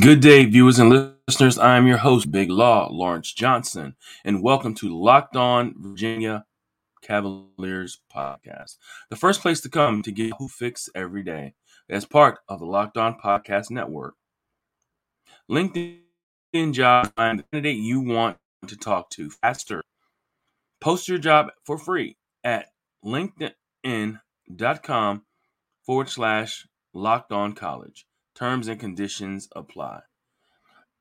Good day, viewers and listeners. I'm your host, Big Law, Lawrence Johnson, and welcome to Locked On Virginia Cavaliers podcast, the first place to come to get Hoo fix every day as part of the Locked On Podcast Network. LinkedIn job, find the candidate you want to talk to faster. Post your job for free at linkedin.com forward slash locked on college. Terms and conditions apply.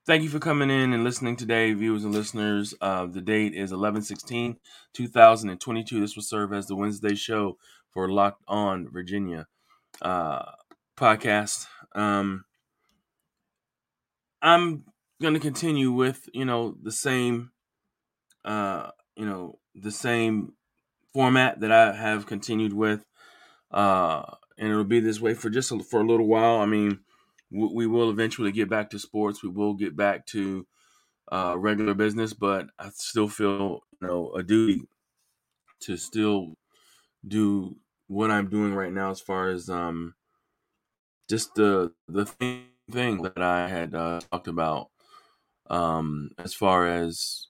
Thank you for coming in and listening today, viewers and listeners. Uh, the date is 11 16, 2022. This will serve as the Wednesday show for Locked On Virginia uh, podcast. Um, I'm going to continue with, you know, the same, uh, you know, the same format that I have continued with. Uh, and it'll be this way for just a, for a little while. I mean, we will eventually get back to sports. We will get back to uh, regular business, but I still feel you know a duty to still do what I'm doing right now as far as um just the the thing, thing that I had uh, talked about um as far as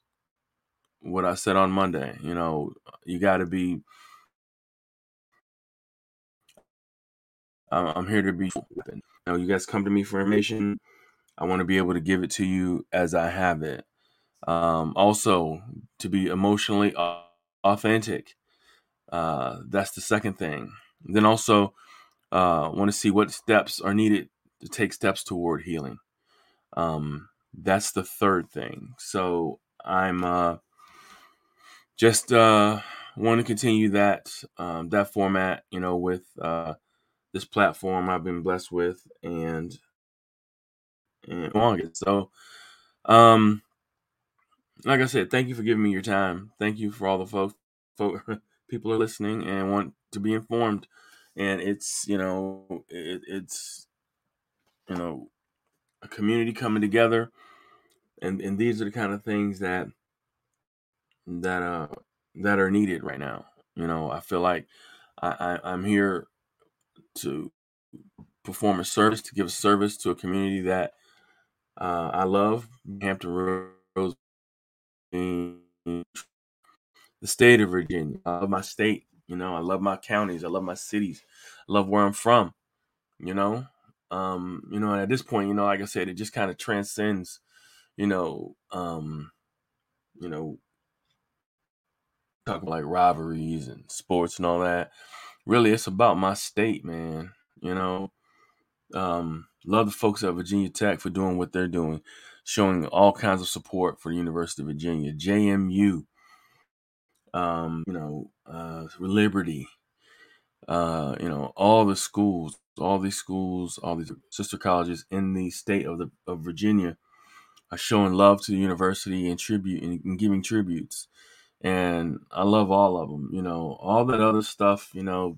what I said on Monday. You know, you got to be. I'm here to be open know, you guys come to me for information. I want to be able to give it to you as I have it. Um, also, to be emotionally authentic. Uh, that's the second thing. Then also, uh, want to see what steps are needed to take steps toward healing. Um, that's the third thing. So I'm uh, just uh, want to continue that um, that format, you know, with uh, this platform I've been blessed with and and on So um like I said, thank you for giving me your time. Thank you for all the folks folk, people are listening and want to be informed. And it's, you know, it, it's you know, a community coming together and and these are the kind of things that that uh that are needed right now. You know, I feel like I, I I'm here to perform a service, to give a service to a community that uh, I love, Hampton Roads, the state of Virginia. I love my state. You know, I love my counties. I love my cities. I love where I'm from. You know, um, you know, and at this point, you know, like I said, it just kind of transcends, you know, um, you know, talking like rivalries and sports and all that. Really, it's about my state, man. You know, um, love the folks at Virginia Tech for doing what they're doing, showing all kinds of support for the University of Virginia, JMU, um, you know, uh, Liberty, uh, you know, all the schools, all these schools, all these sister colleges in the state of the of Virginia are showing love to the university and tribute and, and giving tributes. And I love all of them. You know, all that other stuff. You know,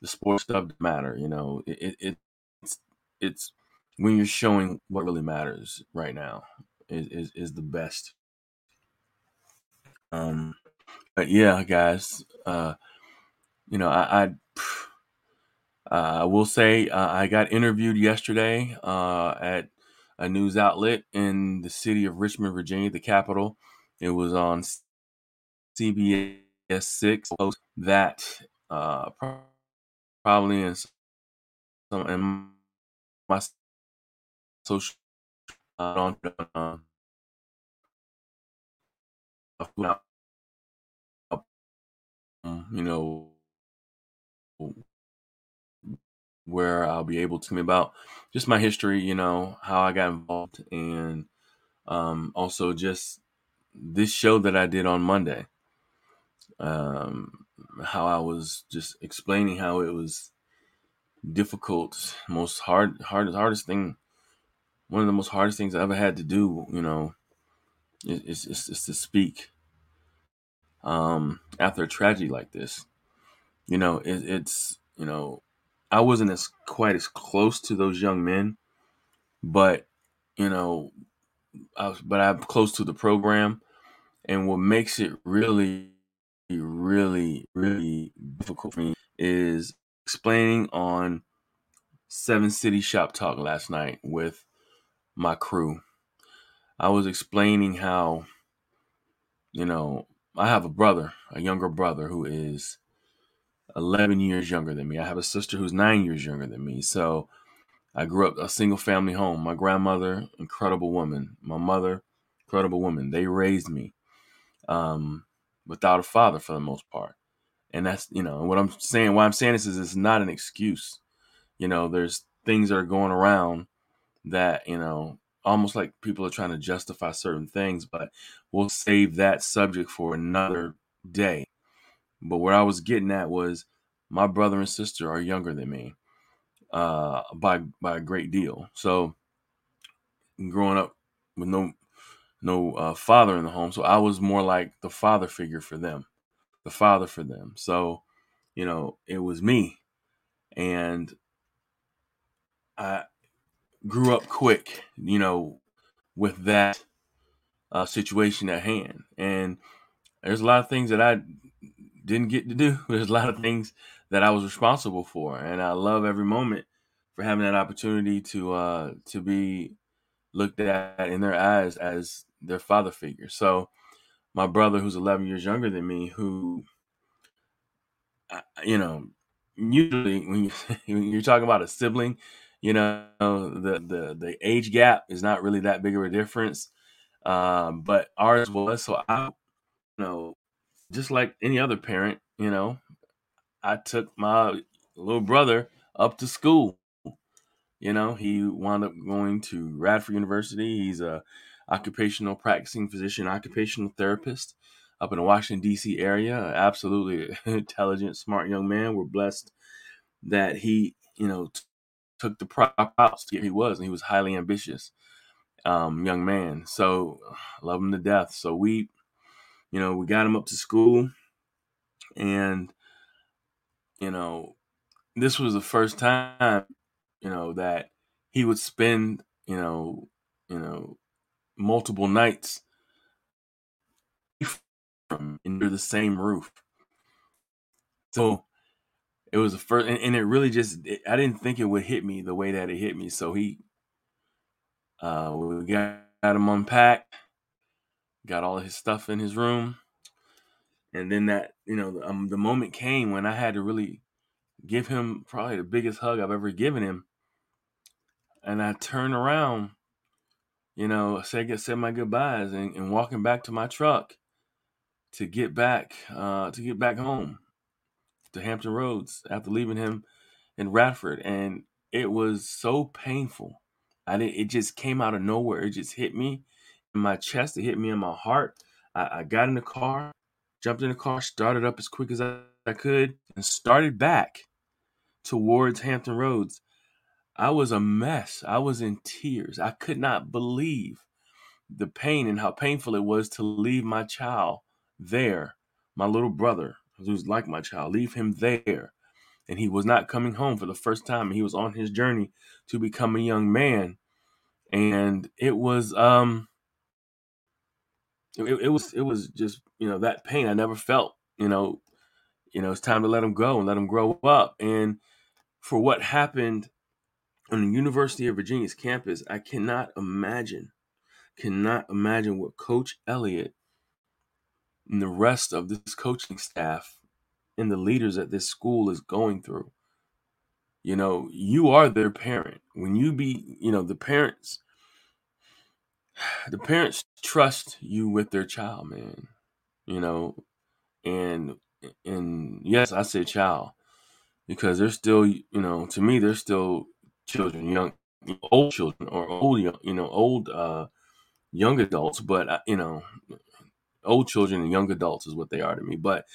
the sports stuff matter. You know, it, it it's it's when you're showing what really matters right now is is, is the best. Um, but yeah, guys, uh, you know, I, I uh, I will say uh, I got interviewed yesterday uh, at a news outlet in the city of Richmond, Virginia, the capital. It was on CBS six. That uh, probably in some in my social uh, uh, you know where I'll be able to me about just my history, you know, how I got involved and um, also just this show that I did on Monday. Um, how I was just explaining how it was difficult, most hard, hardest, hardest thing, one of the most hardest things I ever had to do, you know, is, is, is to speak um, after a tragedy like this. You know, it, it's, you know, I wasn't as quite as close to those young men, but, you know, I was, but I'm close to the program. And what makes it really really, really difficult for me is explaining on Seven City Shop Talk last night with my crew. I was explaining how, you know, I have a brother, a younger brother who is 11 years younger than me. I have a sister who's nine years younger than me. So I grew up a single family home. My grandmother, incredible woman. My mother, incredible woman. They raised me um, without a father for the most part. And that's, you know, what I'm saying, why I'm saying this is it's not an excuse. You know, there's things that are going around that, you know, almost like people are trying to justify certain things, but we'll save that subject for another day. But what I was getting at was my brother and sister are younger than me uh, by by a great deal. So growing up with no no uh, father in the home, so I was more like the father figure for them, the father for them. So you know, it was me, and I grew up quick, you know, with that uh, situation at hand. And there's a lot of things that I didn't get to do. There's a lot of things that I was responsible for, and I love every moment for having that opportunity to uh, to be looked at in their eyes as their father figure. So, my brother, who's 11 years younger than me, who you know, usually when, you, you're talking about a sibling, you know the the the age gap is not really that big of a difference. Um, but ours was so i you know just like any other parent you know i took my little brother up to school. You know he wound up going to radford university. He's a occupational practicing physician occupational therapist up in the washington d.c area absolutely intelligent smart young man we're blessed that he you know took the prop out to get he was, and he was highly ambitious um, young man. So love him to death. So we, you know, we got him up to school, and you know, this was the first time, you know, that he would spend, you know, you know, multiple nights under the same roof. So it was the first, and, and it really just it, I didn't think it would hit me the way that it hit me. So he, uh, we got, got him unpacked, got all his stuff in his room, and then that you know um, the moment came when I had to really give him probably the biggest hug I've ever given him, and I turned around, you know, said said my goodbyes, and, and walking back to my truck to get back uh, to get back home to Hampton Roads after leaving him in Radford, and it was so painful. I did, it just came out of nowhere. It just hit me in my chest. It hit me in my heart. I, I got in the car, jumped in the car, started up as quick as I, I could, and started back towards Hampton Roads. I was a mess. I was in tears. I could not believe the pain and how painful it was to leave my child there, my little brother, who's like my child, leave him there. And he was not coming home for the first time. He was on his journey to become a young man. And it was um it, it was it was just, you know, that pain I never felt, you know, you know, it's time to let him go and let him grow up. And for what happened on the University of Virginia's campus, I cannot imagine, cannot imagine what Coach Elliott and the rest of this coaching staff and the leaders at this school is going through. You know, you are their parent. When you be, you know, the parents, the parents trust you with their child, man. You know, and and yes, I say child because they're still, you know, to me, they're still children, young, old children, or old, you know, old, uh, young adults. But uh, you know, old children and young adults is what they are to me. But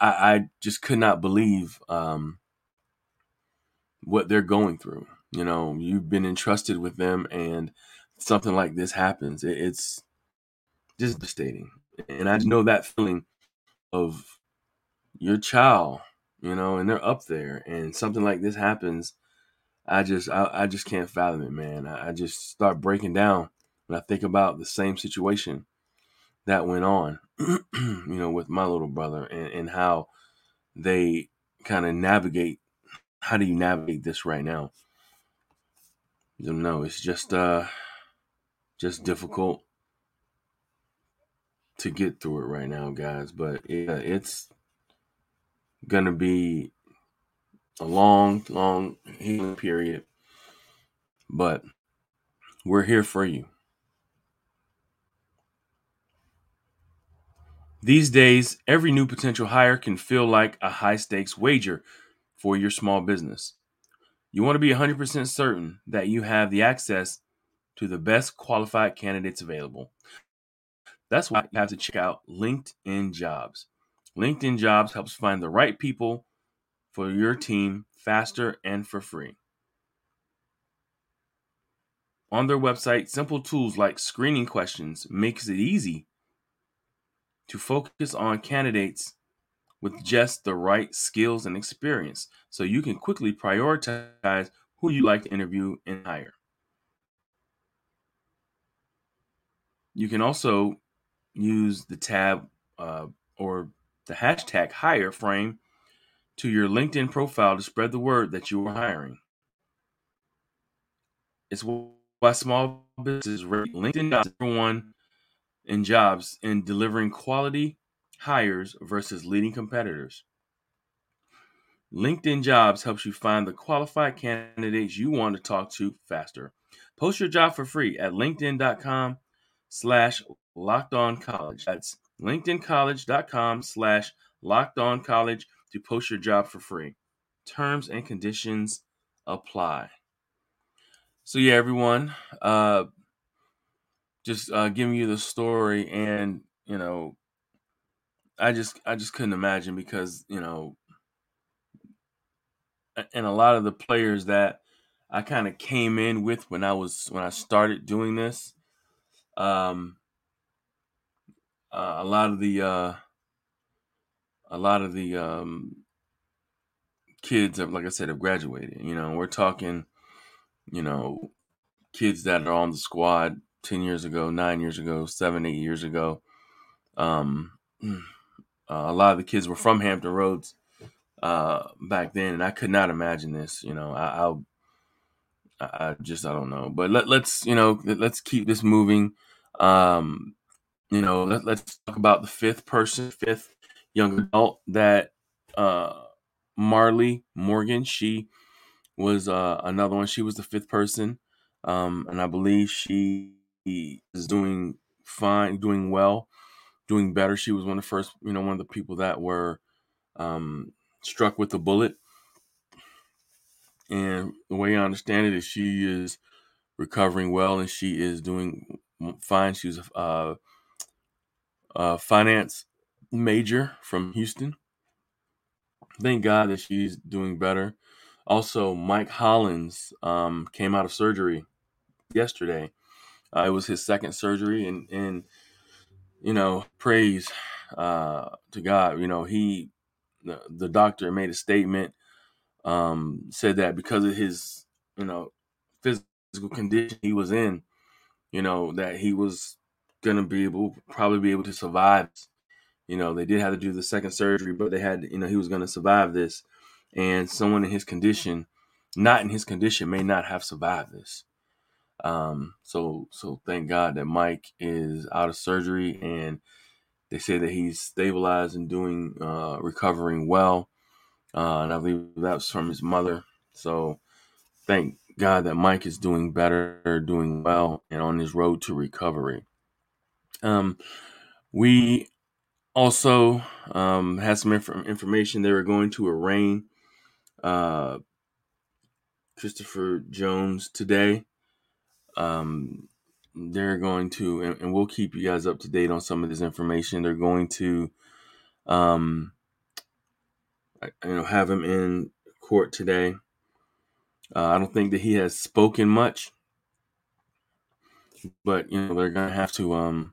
I, I just could not believe um, what they're going through. You know, you've been entrusted with them, and something like this happens. It, it's just devastating, and I know that feeling of your child. You know, and they're up there, and something like this happens. I just, I, I just can't fathom it, man. I, I just start breaking down when I think about the same situation that went on, you know, with my little brother and, and how they kind of navigate. How do you navigate this right now? You know, it's just uh, just difficult to get through it right now, guys. But yeah, it's gonna be a long, long healing period. But we're here for you. These days, every new potential hire can feel like a high stakes wager for your small business. You want to be 100% certain that you have the access to the best qualified candidates available. That's why you have to check out LinkedIn Jobs. LinkedIn Jobs helps find the right people for your team faster and for free. On their website, simple tools like screening questions makes it easy to focus on candidates with just the right skills and experience so you can quickly prioritize who you'd like to interview and hire. You can also use the tab uh, or the hashtag hire frame to your LinkedIn profile to spread the word that you are hiring. It's why small businesses rate LinkedIn number one in jobs in delivering quality hires versus leading competitors. LinkedIn Jobs helps you find the qualified candidates you want to talk to faster. Post your job for free at linkedin.com slash locked on college. That's linkedincollege.com slash locked on college to post your job for free. Terms and conditions apply. So yeah, everyone, uh, just uh, giving you the story, and you know, I just I just couldn't imagine because you know, and a lot of the players that I kind of came in with when I was when I started doing this, um, uh, a lot of the uh, a lot of the um, kids have, like I said, have graduated. You know, we're talking, you know, kids that are on the squad ten years ago, nine years ago, seven, eight years ago. Um, uh, a lot of the kids were from Hampton Roads uh, back then, and I could not imagine this. You know, I, I, I just I don't know, but let, let's you know let's keep this moving. Um, you know, let, let's talk about the fifth person, fifth young adult that uh, Marlee Morgan. She was uh, another one. She was the fifth person, um, and I believe she is doing fine, doing well, doing better. She was one of the first, you know, one of the people that were um, struck with a bullet. And the way I understand it is she is recovering well and she is doing fine. She was uh, uh, finance major from Houston. Thank God that she's doing better. Also, Mike Hollins um, came out of surgery yesterday. Uh, it was his second surgery, and and you know, praise uh, to God. You know, he the, the doctor made a statement, um, said that because of his you know physical condition he was in, you know, that he was to be able, probably be able to survive. You know, they did have to do the second surgery, but they had, you know, he was going to survive this. And someone in his condition, not in his condition, may not have survived this. Um, so, so thank God that Mike is out of surgery, and they say that he's stabilized and doing, uh, recovering well. Uh, and I believe that's from his mother. So, thank God that Mike is doing better, doing well, and on his road to recovery. Um, we also um, had some inf- information they were going to arraign uh, Christopher Jones today. Um, they're going to, and, and, we'll keep you guys up to date on some of this information. They're going to, um, you know, have him in court today. Uh, I don't think that he has spoken much, but you know they're gonna have to um,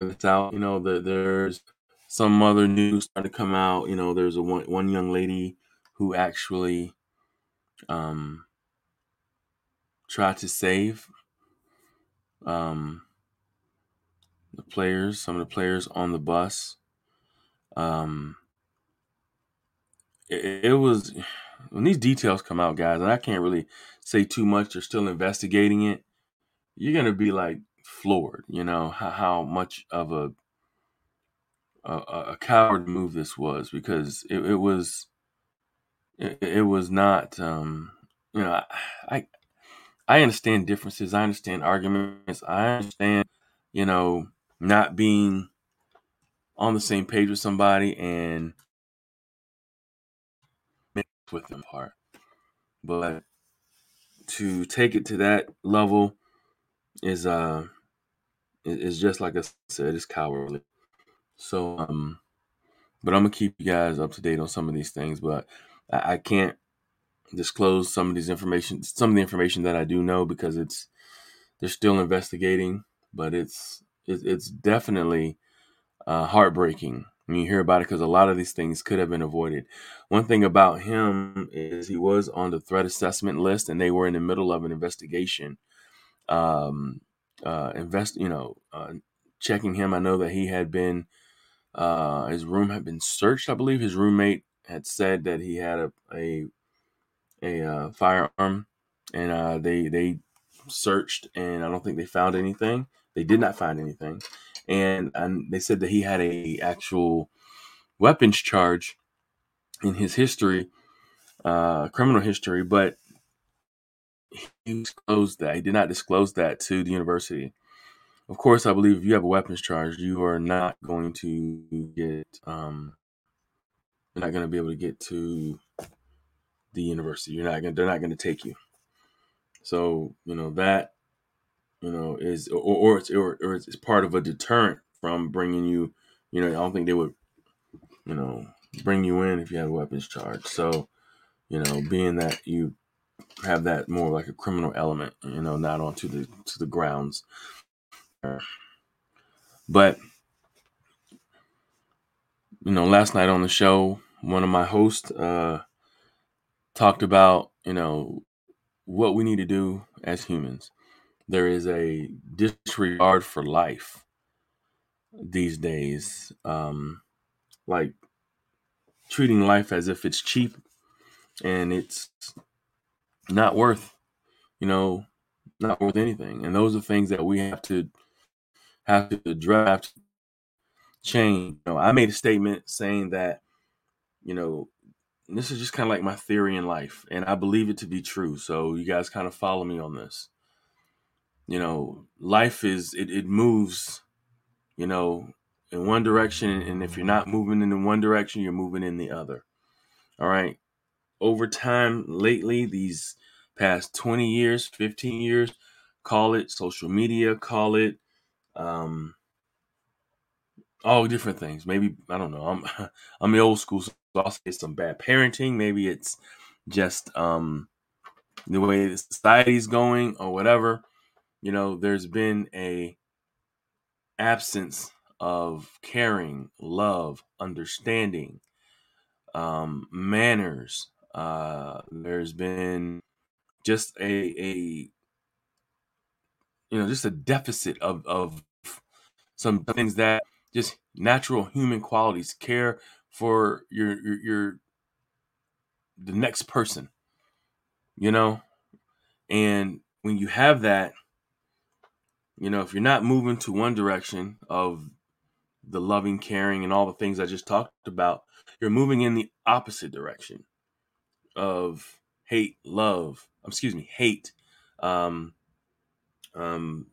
it's out. You know, that there's some other news starting to come out. You know, there's a one, one young lady who actually um, tried to save um, the players, some of the players on the bus. Um, it, it was when these details come out, guys, and I can't really say too much. They're still investigating it. you're gonna be like floored. You know how, how much of a, a a coward move this was because it, it was it, it was not um, you know I I understand differences. I understand arguments. I understand you know not being on the same page with somebody and with them apart. But to take it to that level is uh is just like I said, it's cowardly. So um but I'm gonna keep you guys up to date on some of these things, but I, I can't disclose some of these information some of the information that I do know because it's they're still investigating, but it's it's definitely uh, heartbreaking when you hear about it because a lot of these things could have been avoided. One thing about him is he was on the threat assessment list, and they were in the middle of an investigation. Um, uh, invest, you know, uh, checking him. I know that he had been, uh, his room had been searched. I believe his roommate had said that he had a a, a uh, firearm, and uh, they they searched, and I don't think they found anything. They did not find anything and and they said that he had a actual weapons charge in his history, uh, criminal history, but he disclosed that he did not disclose that to the university. Of course, I believe if you have a weapons charge, you are not going to get um, you're not going to be able to get to the university. You're not going. They're not going to take you. So you know that you know, is or or it's or, or it's part of a deterrent from bringing you. You know, I don't think they would, you know, bring you in if you had a weapons charge. So, you know, being that you have that more like a criminal element, you know, not onto the to the grounds. But you know, last night on the show, one of my hosts uh, talked about you know what we need to do as humans there is a disregard for life these days um, like treating life as if it's cheap and it's not worth you know not worth anything and those are things that we have to have to draft change you know i made a statement saying that you know this is just kind of like my theory in life and i believe it to be true so you guys kind of follow me on this you know, life is it, it moves, you know, in one direction, and if you're not moving in the one direction, you're moving in the other. All right. Over time, lately, these past 20 years, 15 years, call it social media, call it um all different things. Maybe I don't know. I'm I'm the old school, so I'll say some bad parenting. Maybe it's just um the way the society's going or whatever you know, there's been a absence of caring, love, understanding, um, manners. Uh, there's been just a, a you know just a deficit of of some things that just natural human qualities care for your your, your the next person you know? And when you have that you know, if you're not moving to one direction of the loving, caring, and all the things I just talked about, you're moving in the opposite direction of hate, love. Excuse me, hate. Um, um,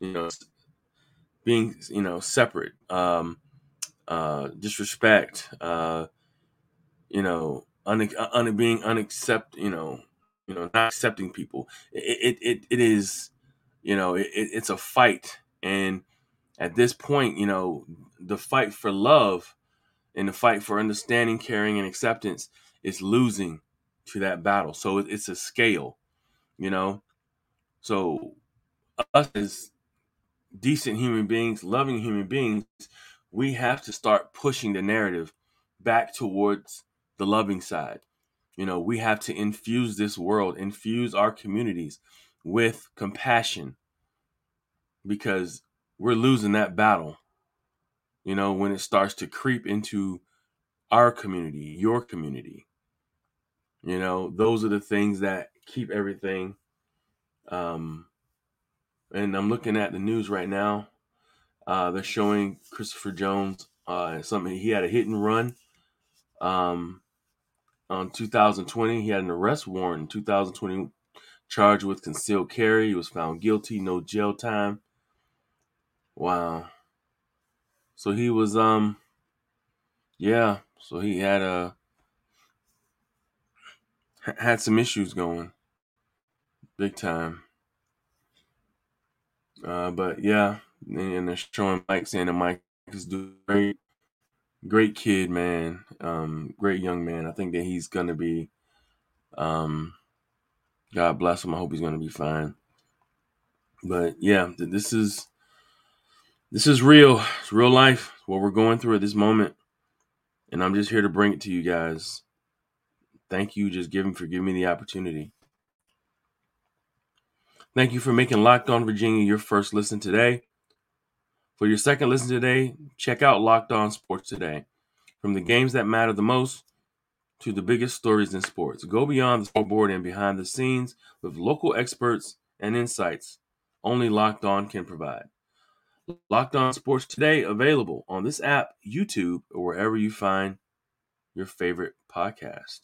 you know, being you know separate, um, uh, disrespect. Uh, you know, un, un being unaccept. You know, you know, not accepting people. It it it, it is you know, it, it's a fight. And at this point, you know, the fight for love and the fight for understanding, caring, and acceptance is losing to that battle. So it's a scale, you know. So us as decent human beings, loving human beings, we have to start pushing the narrative back towards the loving side. You know, we have to infuse this world, infuse our communities with compassion because we're losing that battle. You know, when it starts to creep into our community, your community. You know, those are the things that keep everything um and I'm looking at the news right now. Uh, they're showing Christopher Jones. Uh, something he had a hit and run. Um, on 2020, he had an arrest warrant in 2020, charged with concealed carry. He was found guilty, no jail time. Wow. So he was um, yeah. So he had a had some issues going, big time. Uh, but yeah, and they're showing Mike saying that Mike is great, great kid, man. Um, great young man. I think that he's gonna be. Um, God bless him. I hope he's gonna be fine. But yeah, this is this is real. It's real life. what we're going through at this moment, and I'm just here to bring it to you guys. Thank you, just giving for giving me the opportunity. Thank you for making Locked On Virginia your first listen today. For your second listen today, check out Locked On Sports Today. From the games that matter the most to the biggest stories in sports, go beyond the scoreboard and behind the scenes with local experts and insights only Locked On can provide. Locked On Sports Today available on this app, YouTube, or wherever you find your favorite podcast.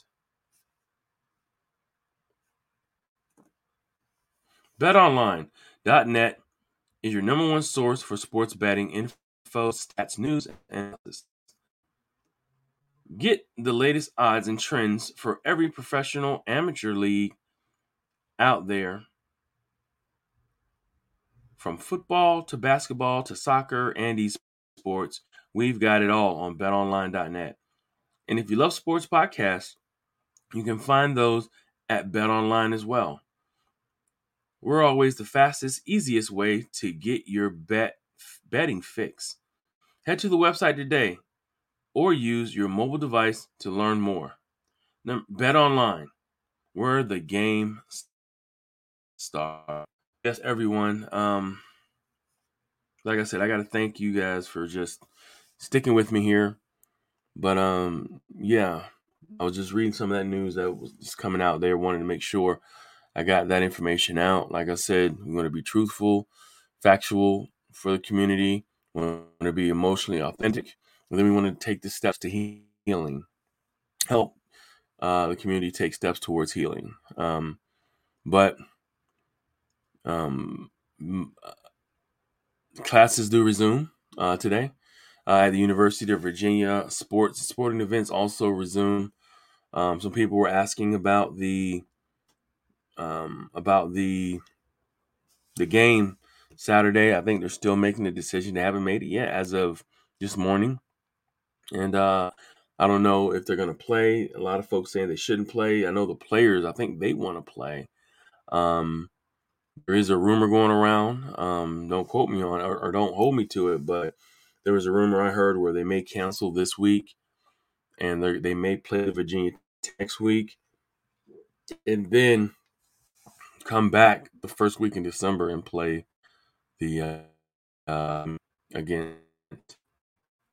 BetOnline.net is your number one source for sports betting info, stats, news, and analysis. Get the latest odds and trends for every professional amateur league out there. From football to basketball to soccer and esports, we've got it all on betonline.net. And if you love sports podcasts, you can find those at BetOnline as well. We're always the fastest, easiest way to get your bet betting fix. Head to the website today or use your mobile device to learn more. Bet online, where the game starts. Yes, everyone. Um, like I said, I got to thank you guys for just sticking with me here. But um, yeah, I was just reading some of that news that was coming out there. Wanted to make sure I got that information out. Like I said, we want to be truthful, factual for the community. We want to be emotionally authentic. And then we want to take the steps to healing, help uh, the community take steps towards healing. Um, but um, uh, classes do resume uh, today uh, at the University of Virginia. Sports sporting events also resume. Um, some people were asking about the um, about the the game Saturday. I think they're still making the decision. They haven't made it yet as of this morning, and uh, I don't know if they're going to play. A lot of folks saying they shouldn't play. I know the players. I think they want to play. Um, there is a rumor going around. Um, don't quote me on it or, or don't hold me to it, but there was a rumor I heard where they may cancel this week, and they may play the Virginia next week, and then come back the first week in December and play the uh, um, again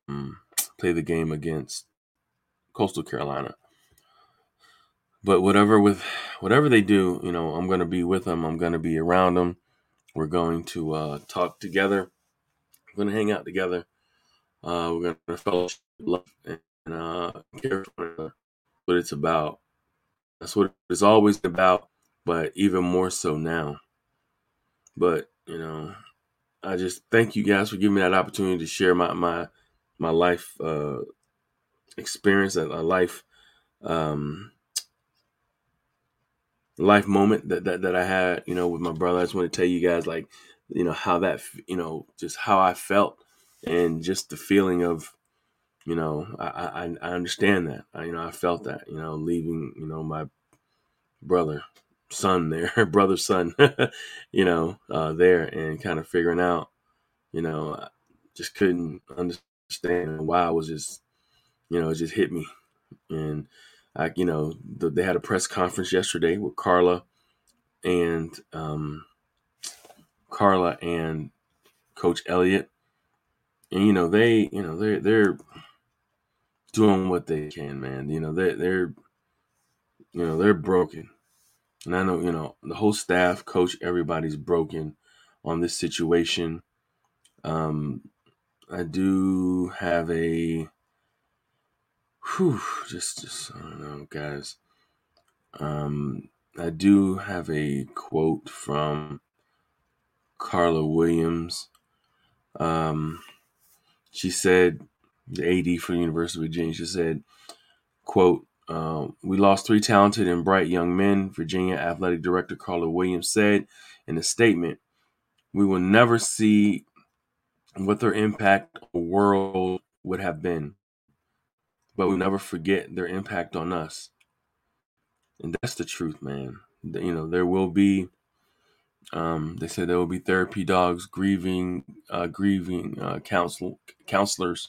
um, play the game against Coastal Carolina. But whatever with whatever they do, you know, I'm going to be with them. I'm going to be around them. We're going to uh, talk together. We're going to hang out together. Uh, we're going to fellowship and uh, care for what it's about. That's what it's always about but even more so now. But you know, I just thank you guys for giving me that opportunity to share my my my life uh, experience, a, a life um, life moment that, that that I had, you know, with my brother. I just want to tell you guys, like, you know, how that, you know, just how I felt, and just the feeling of, you know, I I, I understand that, I, you know, I felt that, you know, leaving, you know, my brother son there, brother son, you know, uh, there and kind of figuring out, you know, I just couldn't understand why I was just, you know, it just hit me. And I, you know, the, they had a press conference yesterday with Carla and um, Carla and Coach Elliott, and you know they, you know they're they're doing what they can, man. You know they they're, you know they're broken and I know, you know, the whole staff, coach, everybody's broken. on this situation. Um, I do have a, whew, just, just, I don't know, guys. Um, I do have a quote from Carla Williams. Um, she said, the AD for the University of Virginia, she said, quote, uh, we lost three talented and bright young men, Virginia Athletic Director Carla Williams said in a statement. We will never see what their impact on the world would have been, but we'll never forget their impact on us. And that's the truth, man. You know, there will be um, they said there will be therapy dogs, grieving, uh, grieving uh, counsel, counselors,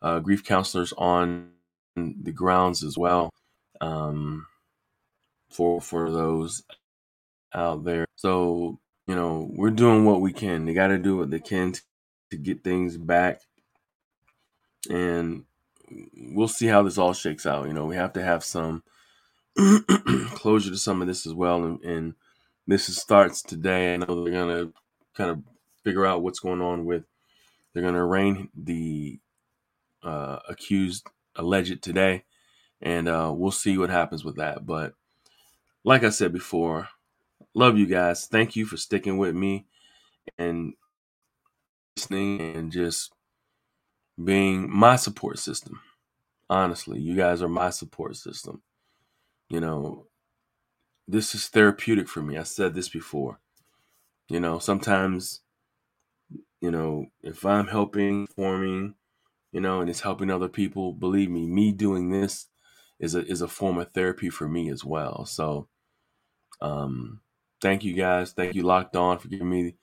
uh, grief counselors on the grounds as well um, for for those out there. So you know we're doing what we can. They got to do what they can to, to get things back, and we'll see how this all shakes out. You know we have to have some closure to some of this as well, and, and this is, starts today. I know they're gonna kind of figure out what's going on with. They're gonna arraign the uh, accused, alleged today, and uh, we'll see what happens with that. But like I said before, love you guys. Thank you for sticking with me and listening and just being my support system. Honestly, you guys are my support system. You know, this is therapeutic for me. I said this before. You know, sometimes, you know, if I'm helping, forming, you know, and it's helping other people, believe me, me doing this is a is a form of therapy for me as well. So, um, thank you guys. Thank you, Locked On, for giving me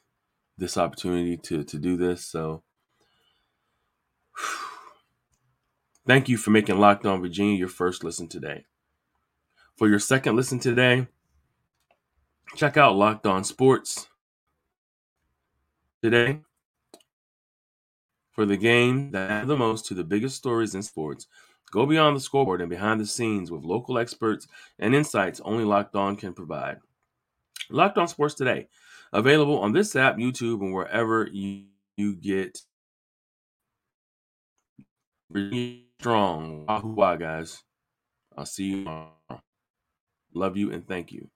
this opportunity to to do this. So, thank you for making Locked On Virginia your first listen today. For your second listen today, check out Locked On Sports today for the game that matter the most to the biggest stories in sports. Go beyond the scoreboard and behind the scenes with local experts and insights only Locked On can provide. Locked On Sports Today, available on this app, YouTube, and wherever you, you get strong. Wahoo, guys. I'll see you tomorrow. Love you and thank you.